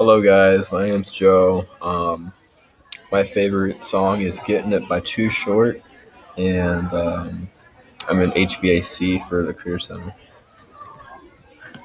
Hello, guys. My name's Joe. Um, my favorite song is "Getting It" by Too Short, and um, I'm in HVAC for the Career Center.